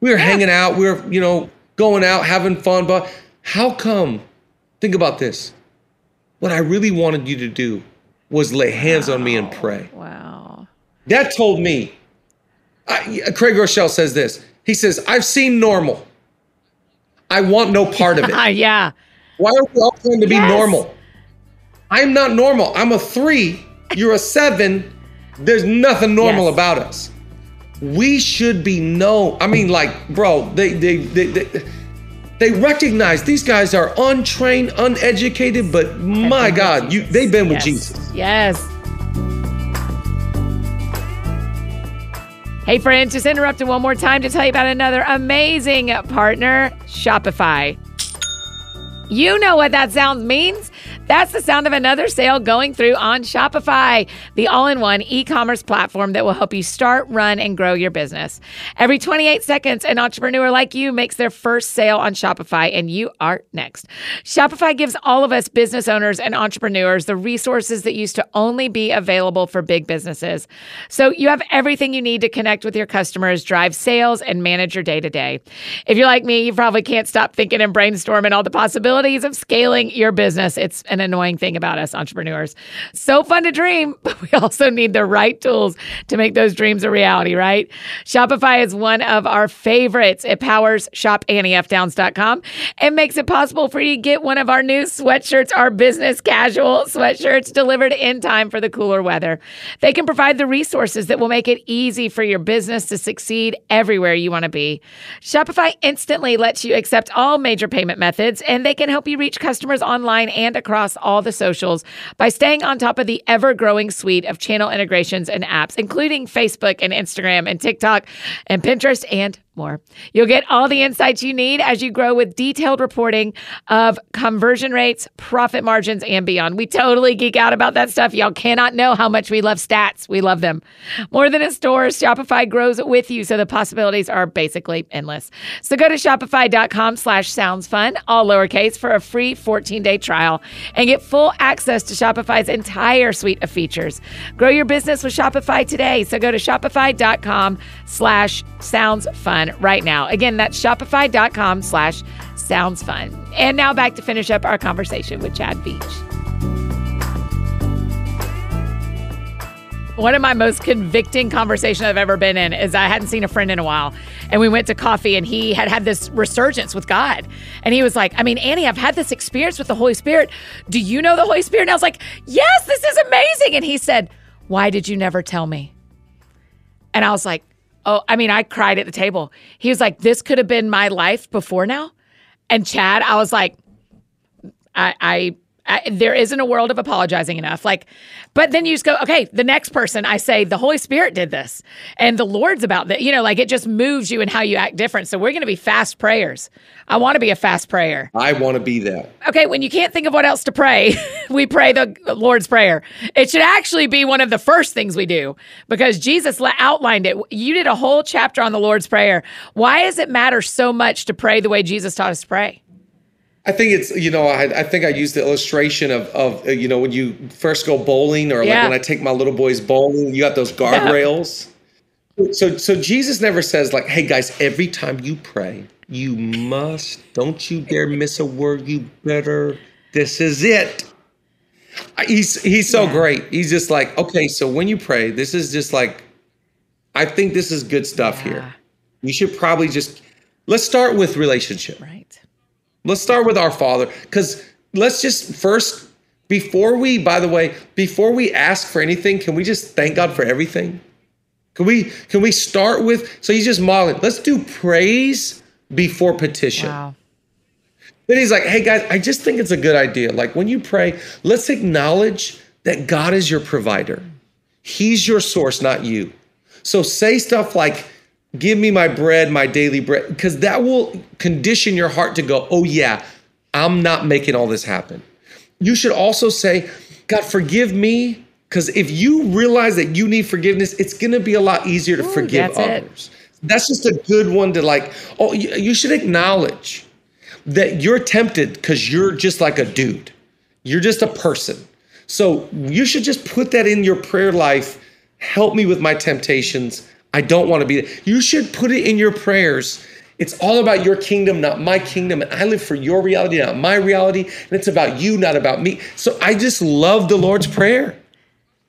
We were yeah. hanging out, we were you know going out having fun, but How come? Think about this. What I really wanted you to do was lay hands wow. on me and pray. Wow. That told me. I, Craig Groeschel says this. He says, I've seen normal. I want no part of it. (laughs) yeah. Why are we all trying to be yes. normal? I'm not normal. I'm a three. You're a seven. There's nothing normal yes. about us. We should be known. I mean, like, bro, they they they, they they recognize these guys are untrained, uneducated, but my God, you they've been with yes. Jesus. Yes. Hey, friends, just interrupting one more time to tell you about another amazing partner, Shopify. You know what that sound means. That's the sound of another sale going through on Shopify, the all in one e commerce platform that will help you start, run, and grow your business. Every 28 seconds, an entrepreneur like you makes their first sale on Shopify, and you are next. Shopify gives all of us business owners and entrepreneurs the resources that used to only be available for big businesses. So you have everything you need to connect with your customers, drive sales, and manage your day to day. If you're like me, you probably can't stop thinking and brainstorming all the possibilities of scaling your business. It's an annoying thing about us entrepreneurs. So fun to dream, (laughs) but we also need the right tools to make those dreams a reality, right? Shopify is one of our favorites. It powers shopanniefdowns.com and makes it possible for you to get one of our new sweatshirts, our business casual sweatshirts delivered in time for the cooler weather. They can provide the resources that will make it easy for your business to succeed everywhere you want to be. Shopify instantly lets you accept all major payment methods and they can help you reach customers online and across across all the socials by staying on top of the ever growing suite of channel integrations and apps, including Facebook and Instagram and TikTok and Pinterest and more. You'll get all the insights you need as you grow with detailed reporting of conversion rates, profit margins, and beyond. We totally geek out about that stuff. Y'all cannot know how much we love stats. We love them. More than a store, Shopify grows with you, so the possibilities are basically endless. So go to shopify.com slash sounds fun, all lowercase, for a free 14-day trial and get full access to Shopify's entire suite of features. Grow your business with Shopify today. So go to shopify.com slash sounds fun fun right now. Again, that's shopify.com slash sounds fun. And now back to finish up our conversation with Chad Veach. One of my most convicting conversations I've ever been in is I hadn't seen a friend in a while. And we went to coffee and he had had this resurgence with God. And he was like, I mean, Annie, I've had this experience with the Holy Spirit. Do you know the Holy Spirit? And I was like, yes, this is amazing. And he said, why did you never tell me? And I was like, Oh, I mean, I cried at the table. He was like, "This could have been my life before now." And Chad, I was like, I, I I, there isn't a world of apologizing enough. Like, but then you just go, okay, the next person I say, the Holy Spirit did this and the Lord's about that. You know, like it just moves you and how you act different. So we're going to be fast prayers. I want to be a fast prayer. I want to be that. Okay. When you can't think of what else to pray, (laughs) we pray the Lord's Prayer. It should actually be one of the first things we do because Jesus outlined it. You did a whole chapter on the Lord's Prayer. Why does it matter so much to pray the way Jesus taught us to pray? I think it's you know I, I think I used the illustration of of uh, you know when you first go bowling or yeah. like when I take my little boys bowling, you got those (laughs) guardrails. Yeah. So so Jesus never says like, hey guys, every time you pray, you must don't you dare miss a word. You better. This is it. He's he's so yeah. great. He's just like okay. So when you pray, this is just like, I think this is good stuff here. You should probably just let's start with relationship. Right Let's start with our Father because let's just first, before we, by the way, before we ask for anything, can we just thank God for everything? Can we can we start with so he's just modeling, let's do praise before petition. Wow. Then he's like, hey guys, I just think it's a good idea. Like when you pray, let's acknowledge that God is your provider. He's your source, not you. So say stuff like, Give me my bread, my daily bread, because that will condition your heart to go, oh, yeah, I'm not making all this happen. You should also say, God, forgive me. Because if you realize that you need forgiveness, it's going to be a lot easier to Ooh, forgive others. It. That's just a good one to like, oh, you should acknowledge that you're tempted because you're just like a dude. You're just a person. So you should just put that in your prayer life. Help me with my temptations. I don't want to be there. You should put it in your prayers. It's all about your kingdom, not my kingdom. And I live for your reality, not my reality. And it's about you, not about me. So I just love the Lord's Prayer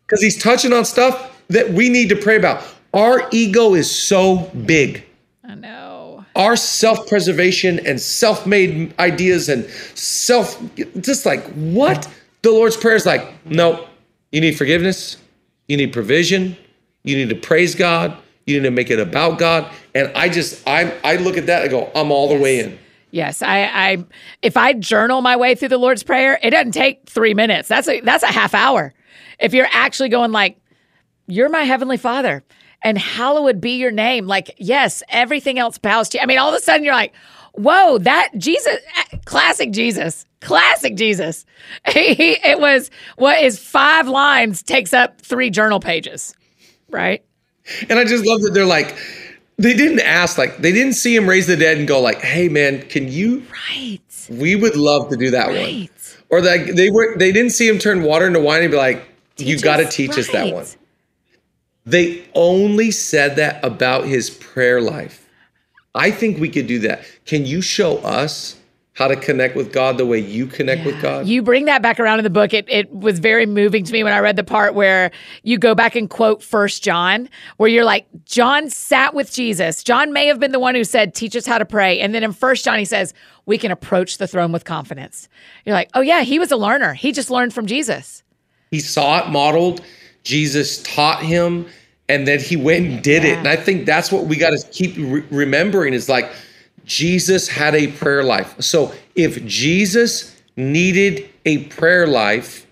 because he's touching on stuff that we need to pray about. Our ego is so big. I know. Our self preservation and self made ideas and self, just like what? The Lord's Prayer is like, no, you need forgiveness, you need provision, you need to praise God, you need to make it about God. And I just, I, I look at that, I go, I'm all the way in. Yes, I, I if I journal my way through the Lord's Prayer, it doesn't take three minutes. That's a that's a half hour. If you're actually going like, "You're my heavenly Father," and hallowed be your name, like yes, everything else bows to you. I mean, all of a sudden you're like, "Whoa, that Jesus, classic Jesus, classic Jesus." (laughs) It was what is five lines takes up three journal pages, right? And I just love that they're like, they didn't ask, like, they didn't see him raise the dead and go, like, hey man, can you? Right. We would love to do that Right. one. Or like they were, they didn't see him turn water into wine and be like, you Teach got to us, teach us that right. one. They only said that about his prayer life. I think we could do that. Can you show us how to connect with God the way you connect with God? You bring that back around in the book. It it was very moving to me when I read the part where you go back and quote First John, where you're like, John sat with Jesus. John may have been the one who said, "Teach us how to pray," and then in First John he says, "We can approach the throne with confidence." You're like, "Oh yeah, he was a learner. He just learned from Jesus." He saw it modeled. Jesus taught him, and then he went and did it. And I think that's what we got to keep re- remembering is like Jesus had a prayer life. So if Jesus needed a prayer life,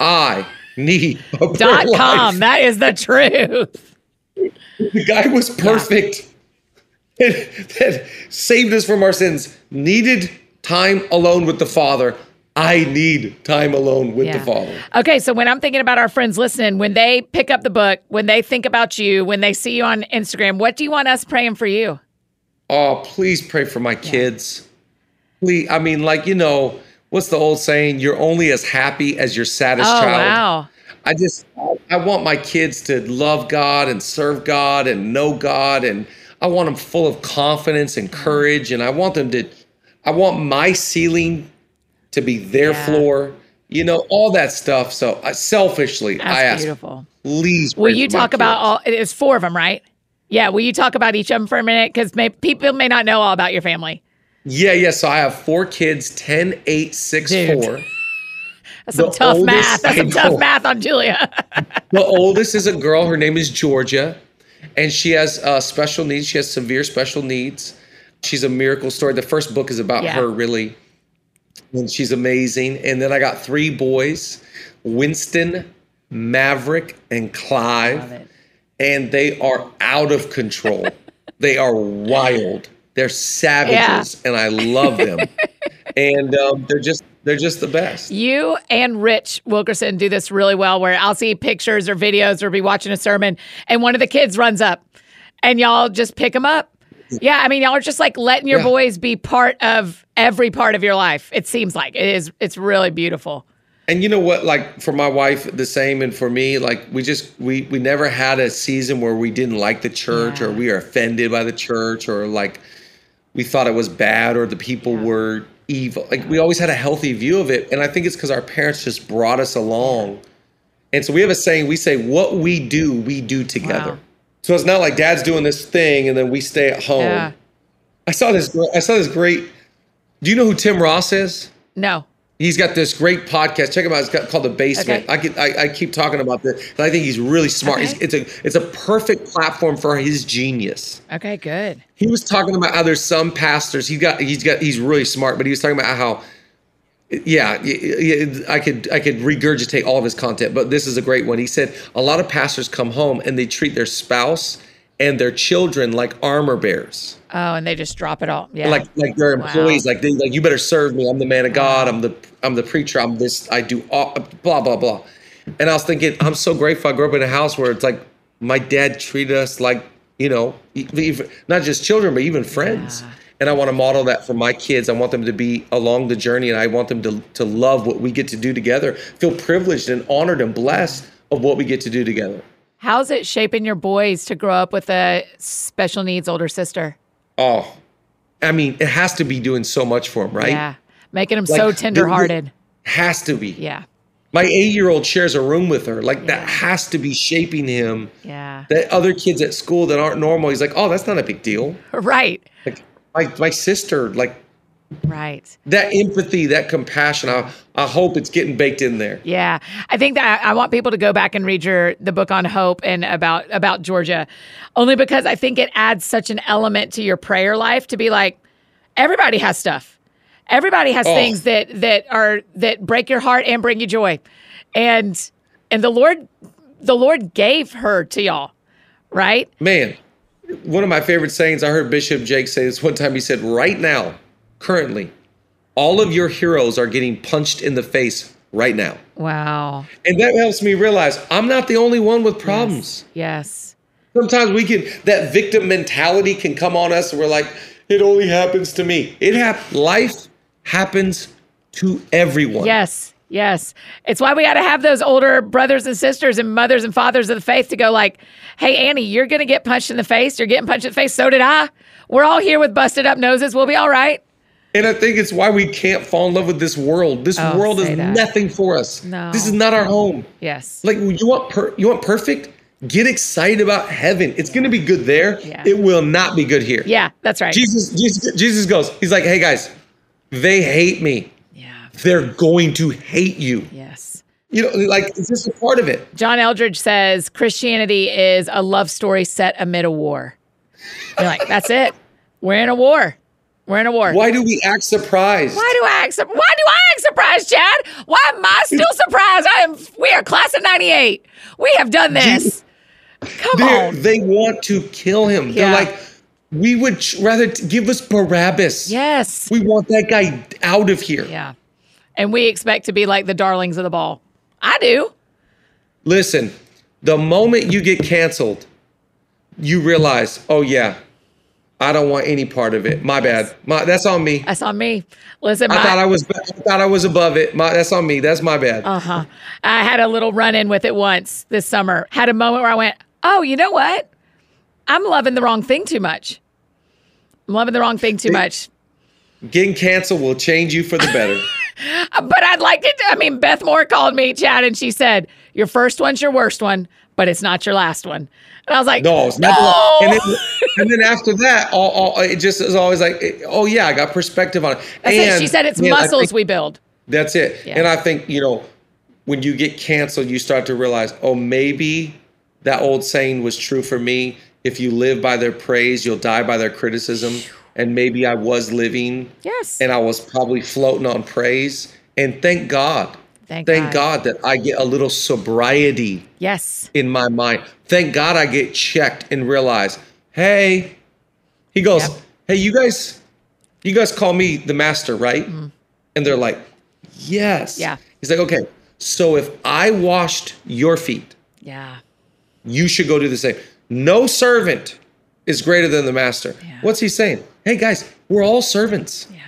I need a prayer Dot life. com. That is the truth. The guy was perfect. That, that saved us from our sins. Needed time alone with the Father. I need time alone with the Father. Okay, so when I'm thinking about our friends listening, when they pick up the book, when they think about you, when they see you on Instagram, what do you want us praying for you? Oh, please pray for my kids. Please, I mean, like you know, what's the old saying? You're only as happy as your saddest Oh child. wow. I just, I want my kids to love God and serve God and know God, and I want them full of confidence and mm. courage, and I want them to, I want my ceiling to be their Yeah. floor. You know, all that stuff. So, uh, I, selfishly, I That's ask, beautiful. please. Will you talk about kids. all? It's four of them, right? Yeah. Will you talk about each of them for a minute? Because may, people may not know all about your family. Yeah, yeah. So I have four kids 10, 8, 6, Dude. 4. That's some tough oldest- math. That's some I tough math on Julie. (laughs) The oldest is a girl. Her name is Georgia, and she has uh, special needs. She has severe special needs. She's a miracle story. The first book is about Yeah. her, really, and she's amazing. And then I got three boys: Winston, Maverick, and Clive, and they are out of control. (laughs) they are wild. They're savages, and I love them. (laughs) and um, they're just they're just the best. You and Rich Wilkerson do this really well where I'll see pictures or videos or be watching a sermon and one of the kids runs up and y'all just pick them up. Yeah, I mean y'all are just like letting your Yeah. boys be part of every part of your life. It seems like it is it's really beautiful. And you know what? Like for my wife, the same, and for me, like we just we we never had a season where we didn't like the church or we are offended by the church or like we thought it was bad or the people were evil. Like we always had a healthy view of it, and I think it's because our parents just brought us along. And so we have a saying: we say, "What we do, we do together." Wow. So it's not like Dad's doing this thing and then we stay at home. Yeah. I saw this. I saw this great. Do you know who Tim Ross is? No. He's got this great podcast. Check him out. It's called The Basement. Okay. I, I I keep talking about this, but I think he's really smart. Okay. He's, it's a it's a perfect platform for his genius. Okay, good. He was talking about how there's some pastors. He got he's got he's really smart, but he was talking about how. Yeah, I could I could regurgitate all of his content, but this is a great one. He said a lot of pastors come home and they treat their spouse and their children like armor bearers Oh, and they just drop it all. Yeah. like like their Wow. employees like they like you better serve me. I'm the man of god. I'm the i'm the preacher. I'm this. I do all, blah blah blah. And i was thinking i'm so grateful i grew up in a house where it's like my dad treated us like you know not just children but even friends. Yeah. and i want to model that for my kids. I want them to be along the journey and i want them to to love what we get to do together feel privileged and honored and blessed of what we get to do together How's it shaping your boys to grow up with a special needs older sister? Oh, I mean, it has to be doing so much for him, right? Yeah. Making him Like, so tenderhearted. Has to be. Yeah. My eight year old shares a room with her. Like Yeah. that has to be shaping him. Yeah. That other kids at school that aren't normal, he's like, oh, that's not a big deal. (laughs) Right. Like my my sister, like Right. that empathy, that compassion. I I hope it's getting baked in there. Yeah, I think that I want people to go back and read your the book on hope and about about Georgia, only because I think it adds such an element to your prayer life to be like, everybody has stuff, everybody has Oh. things that that are that break your heart and bring you joy, and and the Lord, the Lord gave her to y'all, right? Man, one of my favorite sayings, I heard Bishop Jake say this one time. He said, Right now, currently, all of your heroes are getting punched in the face right now. Wow. And that helps me realize I'm not the only one with problems. Yes. Sometimes we can, that victim mentality can come on us and we're like, it only happens to me. It hap- life happens to everyone. Yes. Yes. It's why we got to have those older brothers and sisters and mothers and fathers of the faith to go like, "Hey Annie, you're going to get punched in the face. You're getting punched in the face. So did I. We're all here with busted up noses. We'll be all right." And I think it's why we can't fall in love with this world. This Oh, world is that. nothing for us. No. This is not our home. Yes. Like you want per- you want perfect? Get excited about heaven. It's going to be good there. Yeah. It will not be good here. Yeah, that's right. Jesus, Jesus Jesus goes. He's like, "Hey guys, they hate me. Yeah. They're going to hate you." Yes. You know, like it's just a part of it. John Eldredge says Christianity is a love story set amid a war. You're like, that's it. We're in a war. We're in a war. Why do we act surprised? Why do I act? Why do I act surprised, Chad? Why am I still (laughs) surprised? I am. We are class of '98. We have done this. Come on. They want to kill him. Yeah. They're like, we would rather give us Barabbas. Yes. We want that guy out of here. Yeah. And we expect to be like the darlings of the ball. I do. Listen, the moment you get canceled, you realize, oh yeah, I don't want any part of it. My bad. My, that's on me. That's on me. Listen, I my, thought I was. I thought I was above it. My, that's on me. That's my bad. Uh huh. I had a little run in with it once this summer. Had a moment where I went, oh, you know what? I'm loving the wrong thing too much. I'm loving the wrong thing too much. Getting canceled will change you for the better. (laughs) But I'd like to, I mean, Beth Moore called me, Chad, and she said, your first one's your worst one, but it's not your last one. And I was like, No, it's no. not. And then, and then after that, all, all, it just is always like, oh yeah, I got perspective on it. That's it. And, She said it's man, muscles think we build. That's it. Yeah. And I think you know, when you get canceled, you start to realize, oh, maybe that old saying was true for me. If you live by their praise, you'll die by their criticism. And maybe I was living, Yes. and I was probably floating on praise. And thank God, Thank thank God. God that I get a little sobriety yes. in my mind. Thank God I get checked and realize, hey, he goes, Yep. hey, you guys, you guys call me the master, right? Mm-hmm. And they're like, yes. Yeah. He's like, okay, so if I washed your feet, Yeah. you should go do the same. No servant is greater than the master. Yeah. What's he saying? Hey guys, we're all servants. Yeah.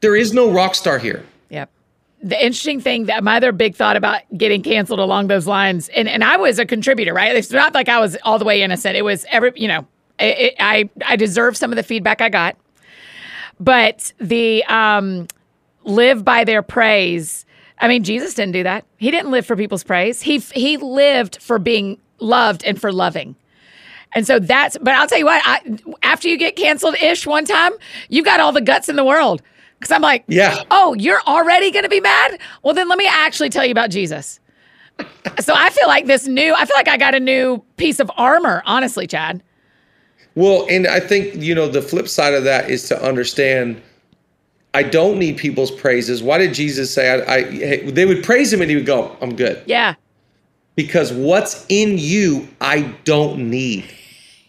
There is no rock star here. The interesting thing that my other big thought about getting canceled along those lines, and, and I was a contributor, right? It's not like I was all the way innocent. It was every, you know, it, it, I I deserve some of the feedback I got, but the um, live by their praise. I mean, Jesus didn't do that. He didn't live for people's praise. He he lived for being loved and for loving. And so that's, but I'll tell you what, I, after you get canceled ish one time, you've got all the guts in the world. Cause I'm like, Yeah. oh, you're already going to be mad? Well, then let me actually tell you about Jesus. so I feel like this new, I feel like I got a new piece of armor, honestly, Chad. Well, and I think, you know, the flip side of that is to understand I don't need people's praises. Why did Jesus say I, I hey, they would praise him and he would go, I'm good. Yeah. Because what's in you, I don't need.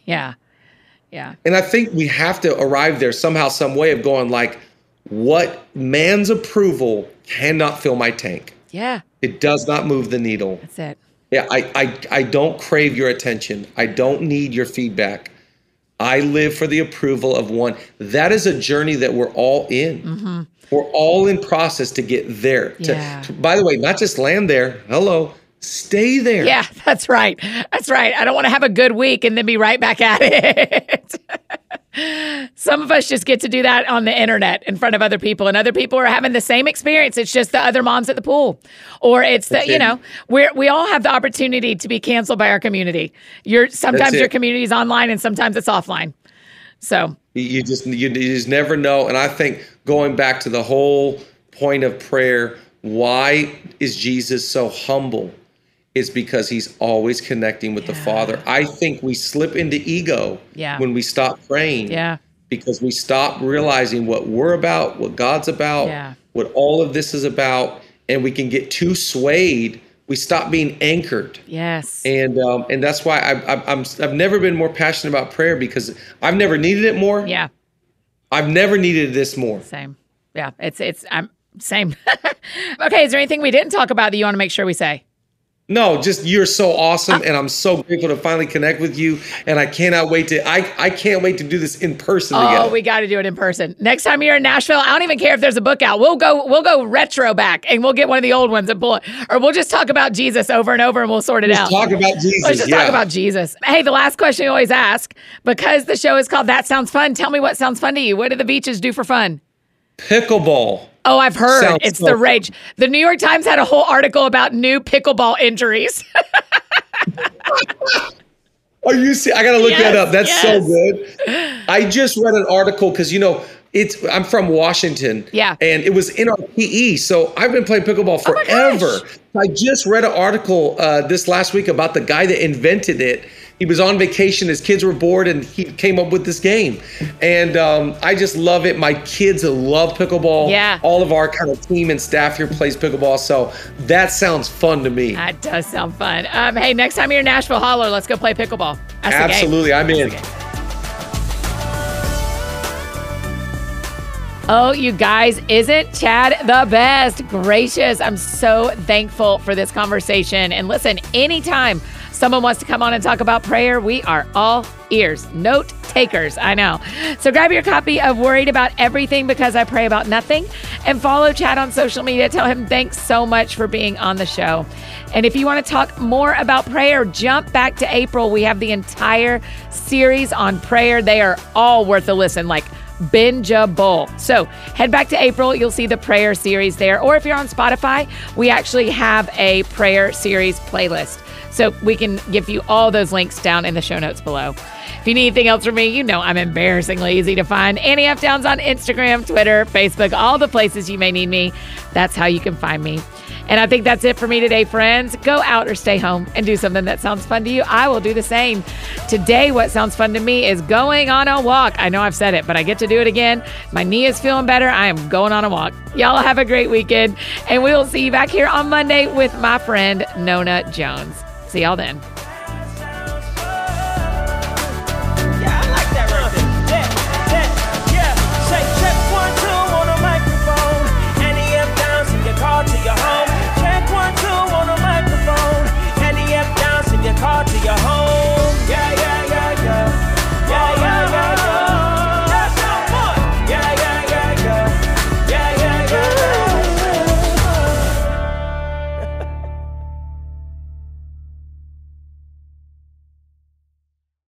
Yeah. Yeah. And I think we have to arrive there somehow, some way of going like, what man's approval cannot fill my tank. Yeah. It does not move the needle. That's it. Yeah, I, I, I don't crave your attention. I don't need your feedback. I live for the approval of one. That is a journey that we're all in. Mm-hmm. We're all in process to get there. To- Yeah. to- by the way, not just land there. Hello, stay there. Yeah, (laughs) that's right. That's right. I don't want to have a good week and then be right back at it. (laughs) Some of us just get to do that on the internet in front of other people, and other people are having the same experience. It's just the other moms at the pool, or it's the you know we we all have the opportunity to be canceled by our community. You're sometimes your community is online, and sometimes it's offline. So you just you, you just never know. And I think going back to the whole point of prayer, why is Jesus so humble? Is because he's always connecting with yeah. the Father. I think we slip into ego yeah. when we stop praying. Yeah. Because we stop realizing what we're about, what God's about, yeah. what all of this is about, and we can get too swayed we stop being anchored. Yes. And um, and that's why I, I, I'm I've never been more passionate about prayer because I've never needed it more. Yeah. I've never needed this more. Same. Yeah. It's it's I'm same. (laughs) okay. Is there anything we didn't talk about that you want to make sure we say? No, just you're so awesome, and I'm so grateful to finally connect with you. And I cannot wait to I I can't wait to do this in person. Oh, together. we got to do it in person next time you're in Nashville. I don't even care if there's a book out. We'll go we'll go retro back, and we'll get one of the old ones and pull it, or we'll just talk about Jesus over and over, and we'll sort it Let's out. Talk about Jesus. Let's just yeah. talk about Jesus. Hey, the last question you always ask because the show is called That Sounds Fun. Tell me what sounds fun to you. What do the Veaches do for fun? Pickleball. Oh, I've heard. Sounds it's so the rage. The New York Times had a whole article about new pickleball injuries. (laughs) Are you see? I got to look yes, that up. That's yes. so good. I just read an article because you know it's. I'm from Washington. Yeah. And it was in our PE, so I've been playing pickleball Oh forever. I just read an article uh, this last week about the guy that invented it. He was on vacation. His kids were bored, and he came up with this game. And um, I just love it. My kids love pickleball. Yeah. All of our kind of team and staff here plays pickleball. So that sounds fun to me. That does sound fun. Um, hey, next time you're in Nashville, holler. Let's go play pickleball. That's Absolutely, I'm in. Oh, you guys, isn't Chad the best? Gracious. I'm so thankful for this conversation. And listen, anytime someone wants to come on and talk about prayer, we are all ears. Note takers, I know. So grab your copy of Worried About Everything Because I Pray About Nothing and follow Chad on social media. Tell him thanks so much for being on the show. And if you want to talk more about prayer, jump back to April. We have the entire series on prayer. They are all worth a listen. Like, bingeable. So head back to April. You'll see the prayer series there. Or if you're on Spotify, we actually have a prayer series playlist. So we can give you all those links down in the show notes below. If you need anything else from me, you know I'm embarrassingly easy to find. Annie F. Downs on Instagram, Twitter, Facebook, all the places you may need me. That's how you can find me. And I think that's it for me today, friends. Go out or stay home and do something that sounds fun to you. I will do the same. Today, what sounds fun to me is going on a walk. I know I've said it, but I get to do it again. My knee is feeling better. I am going on a walk. Y'all have a great weekend. And we will see you back here on Monday with my friend, Nona Jones. See y'all then.